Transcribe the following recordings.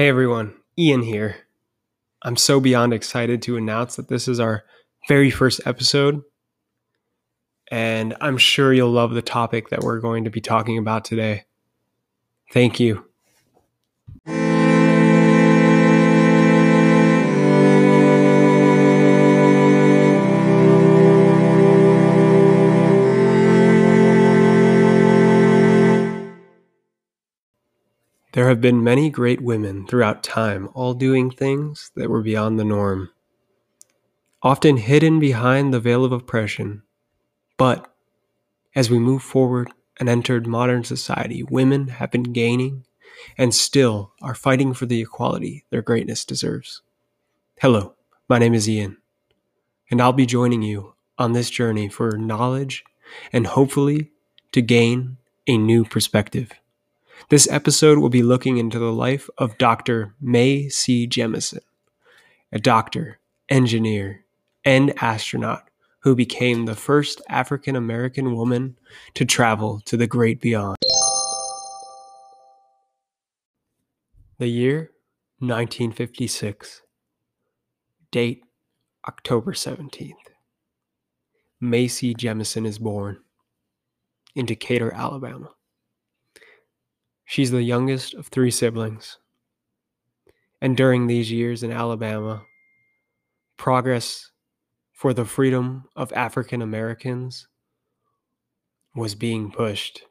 Hey everyone, Ian here. I'm so beyond excited to announce that this is our very first episode, and I'm sure you'll love the topic that we're going to be talking about today. Thank you. There have been many great women throughout time, all doing things that were beyond the norm, often hidden behind the veil of oppression. But as we move forward and entered modern society, women have been gaining and still are fighting for the equality their greatness deserves. Hello, my name is Ian, and I'll be joining you on this journey for knowledge and hopefully to gain a new perspective. This episode will be looking into the life of Dr. Mae C. Jemison, a doctor, engineer, and astronaut who became the first African American woman to travel to the great beyond. The year 1956. Date October 17th. Mae C. Jemison is born in Decatur, Alabama. She's the youngest of three siblings. And during these years in Alabama, progress for the freedom of African Americans was being pushed.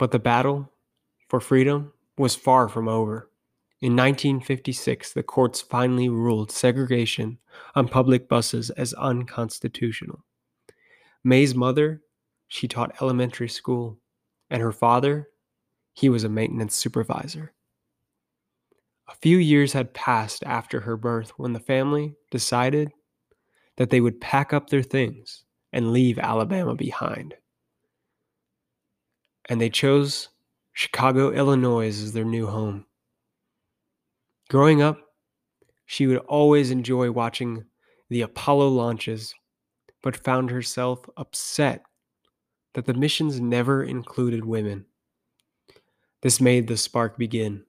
But the battle for freedom was far from over. In 1956, the courts finally ruled segregation on public buses as unconstitutional. Mae's mother, she taught elementary school and her father, he was a maintenance supervisor. A few years had passed after her birth when the family decided that they would pack up their things and leave Alabama behind. And they chose Chicago, Illinois as their new home. Growing up, she would always enjoy watching the Apollo launches, but found herself upset that the missions never included women. This made the spark begin.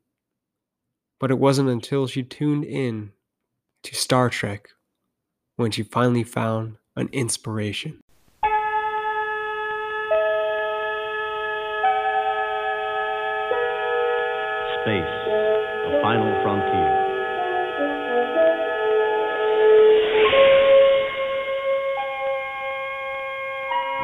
But it wasn't until she tuned in to Star Trek when she finally found an inspiration. Space, the final frontier.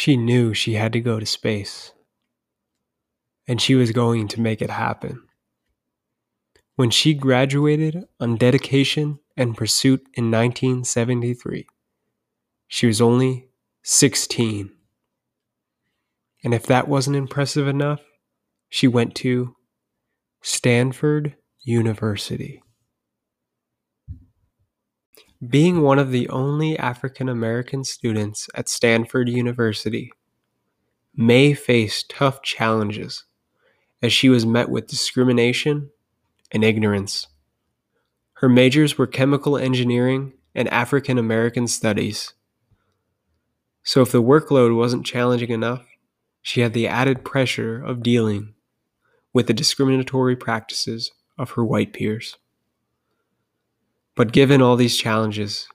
She knew she had to go to space, and she was going to make it happen. When she graduated on dedication and pursuit in 1973, she was only 16. And if that wasn't impressive enough, she went to Stanford University. Being one of the only African American students at Stanford University, Mae faced tough challenges as she was met with discrimination and ignorance. Her majors were chemical engineering and African American studies. So, if the workload wasn't challenging enough, she had the added pressure of dealing with the discriminatory practices of her white peers. But given all these challenges,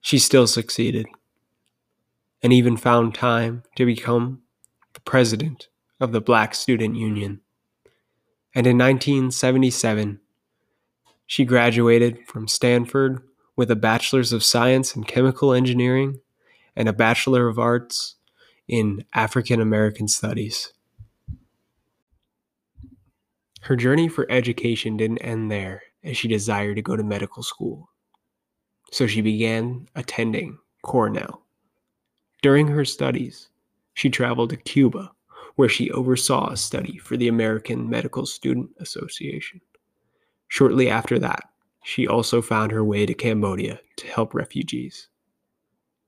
She still succeeded and even found time to become the president of the Black Student Union. And in 1977, she graduated from Stanford with a Bachelor's of Science in Chemical Engineering and a Bachelor of Arts in African American Studies. Her journey for education didn't end there, as she desired to go to medical school. So she began attending Cornell. During her studies, she traveled to Cuba, where she oversaw a study for the American Medical Student Association. Shortly after that, she also found her way to Cambodia to help refugees.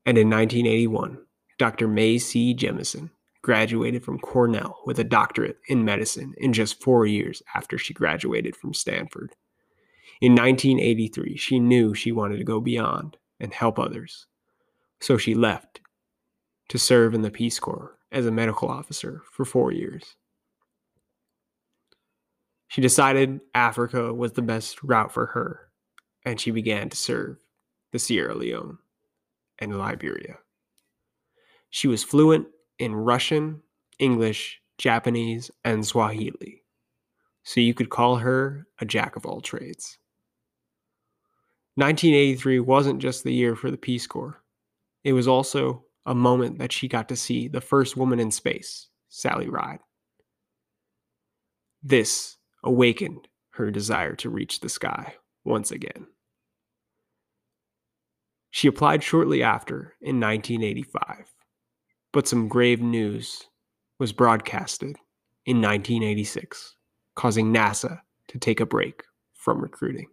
And in 1981, Dr. Mae C. Jemison graduated from Cornell with a doctorate in medicine in just four years after she graduated from Stanford. In 1983, she knew she wanted to go beyond and help others. So she left to serve in the Peace Corps as a medical officer for four years. She decided Africa was the best route for her, and she began to serve the Sierra Leone and Liberia. She was fluent in Russian, English, Japanese, and Swahili, so you could call her a jack of all trades. 1983 wasn't just the year for the Peace Corps, it was also a moment that she got to see the first woman in space, Sally Ride. This awakened her desire to reach the sky once again. She applied shortly after in 1985, but some grave news was broadcasted in 1986, causing NASA to take a break from recruiting.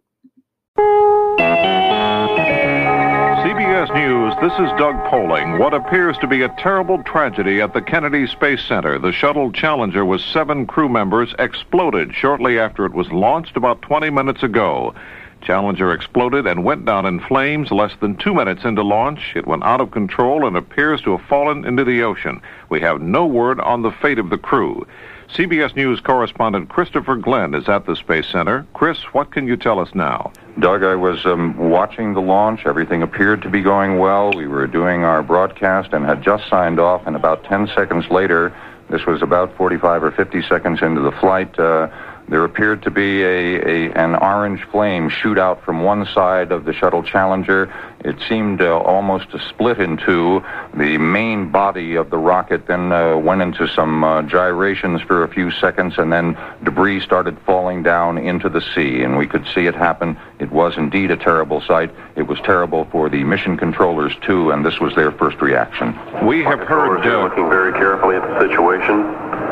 CBS News, this is Doug Poling. What appears to be a terrible tragedy at the Kennedy Space Center. The shuttle Challenger with seven crew members exploded shortly after it was launched about 20 minutes ago. Challenger exploded and went down in flames less than two minutes into launch. It went out of control and appears to have fallen into the ocean. We have no word on the fate of the crew. CBS News correspondent Christopher Glenn is at the Space Center. Chris, what can you tell us now? Doug, I was um, watching the launch. Everything appeared to be going well. We were doing our broadcast and had just signed off, and about 10 seconds later, this was about 45 or 50 seconds into the flight, uh, there appeared to be a, a, an orange flame shoot out from one side of the shuttle Challenger. It seemed uh, almost to split in two. The main body of the rocket then uh, went into some uh, gyrations for a few seconds, and then debris started falling down into the sea. And we could see it happen. It was indeed a terrible sight. It was terrible for the mission controllers too, and this was their first reaction. We have heard uh, looking very carefully at the situation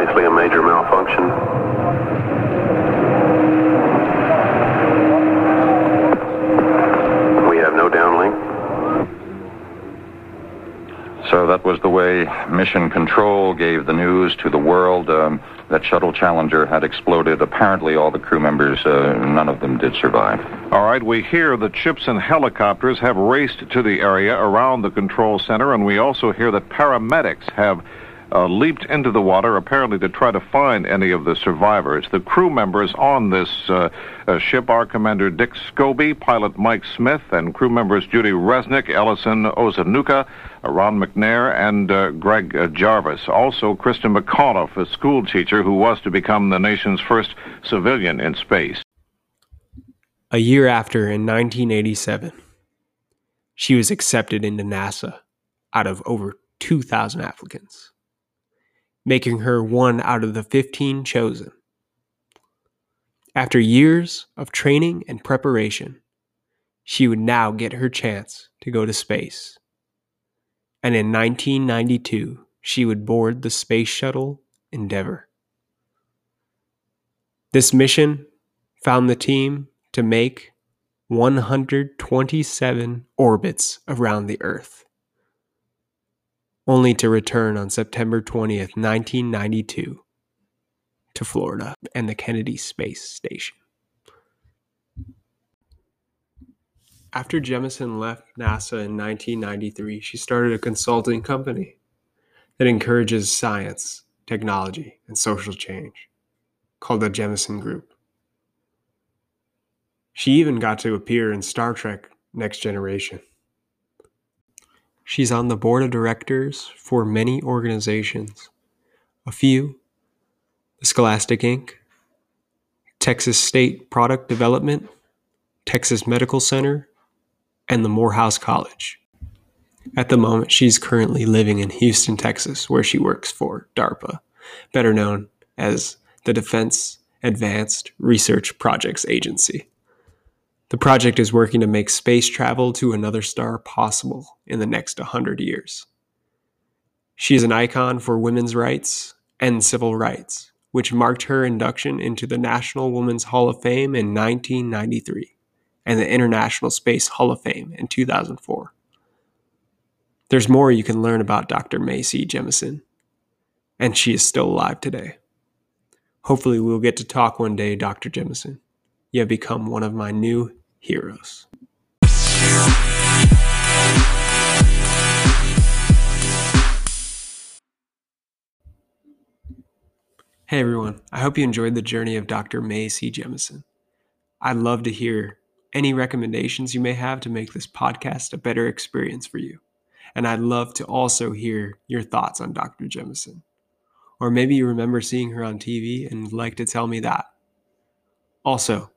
obviously a major malfunction. We have no downlink. So that was the way Mission Control gave the news to the world um, that Shuttle Challenger had exploded. Apparently, all the crew members, uh, none of them did survive. All right, we hear that ships and helicopters have raced to the area around the control center, and we also hear that paramedics have uh, leaped into the water, apparently to try to find any of the survivors. The crew members on this uh, uh, ship are Commander Dick Scobie, pilot Mike Smith, and crew members Judy Resnik, Ellison Onizuka, uh, Ron McNair, and uh, Greg uh, Jarvis. Also, Kristen McAuliffe, a school teacher who was to become the nation's first civilian in space. A year after, in 1987, she was accepted into NASA out of over 2,000 applicants making her one out of the 15 chosen. After years of training and preparation, she would now get her chance to go to space. And in 1992, she would board the Space Shuttle Endeavour. This mission found the team to make 127 orbits around the Earth only to return on September 20th, 1992, to Florida and the Kennedy Space Station. After Jemison left NASA in 1993, she started a consulting company that encourages science, technology, and social change called the Jemison Group. She even got to appear in Star Trek next generation. She's on the board of directors for many organizations. A few the Scholastic Inc., Texas State Product Development, Texas Medical Center, and the Morehouse College. At the moment, she's currently living in Houston, Texas, where she works for DARPA, better known as the Defense Advanced Research Projects Agency. The project is working to make space travel to another star possible in the next 100 years. She is an icon for women's rights and civil rights, which marked her induction into the National Women's Hall of Fame in 1993 and the International Space Hall of Fame in 2004. There's more you can learn about Dr. Mae C. Jemison, and she is still alive today. Hopefully, we'll get to talk one day, Dr. Jemison. You have become one of my new heroes. Hey everyone, I hope you enjoyed the journey of Dr. Mae C. Jemison. I'd love to hear any recommendations you may have to make this podcast a better experience for you. And I'd love to also hear your thoughts on Dr. Jemison. Or maybe you remember seeing her on TV and would like to tell me that. Also,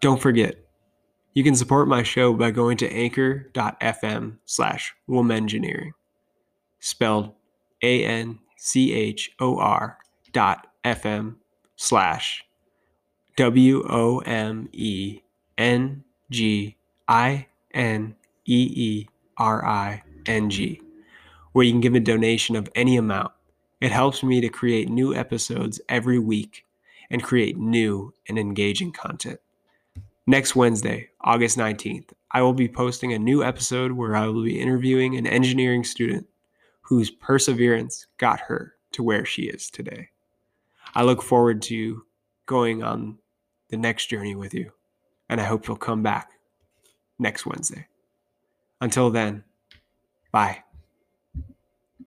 don't forget, you can support my show by going to anchor.fm slash womengineering, spelled A-N-C-H-O-R dot F-M slash W-O-M-E-N-G-I-N-E-E-R-I-N-G, where you can give a donation of any amount. It helps me to create new episodes every week and create new and engaging content. Next Wednesday, August 19th, I will be posting a new episode where I will be interviewing an engineering student whose perseverance got her to where she is today. I look forward to going on the next journey with you, and I hope you'll come back next Wednesday. Until then, bye.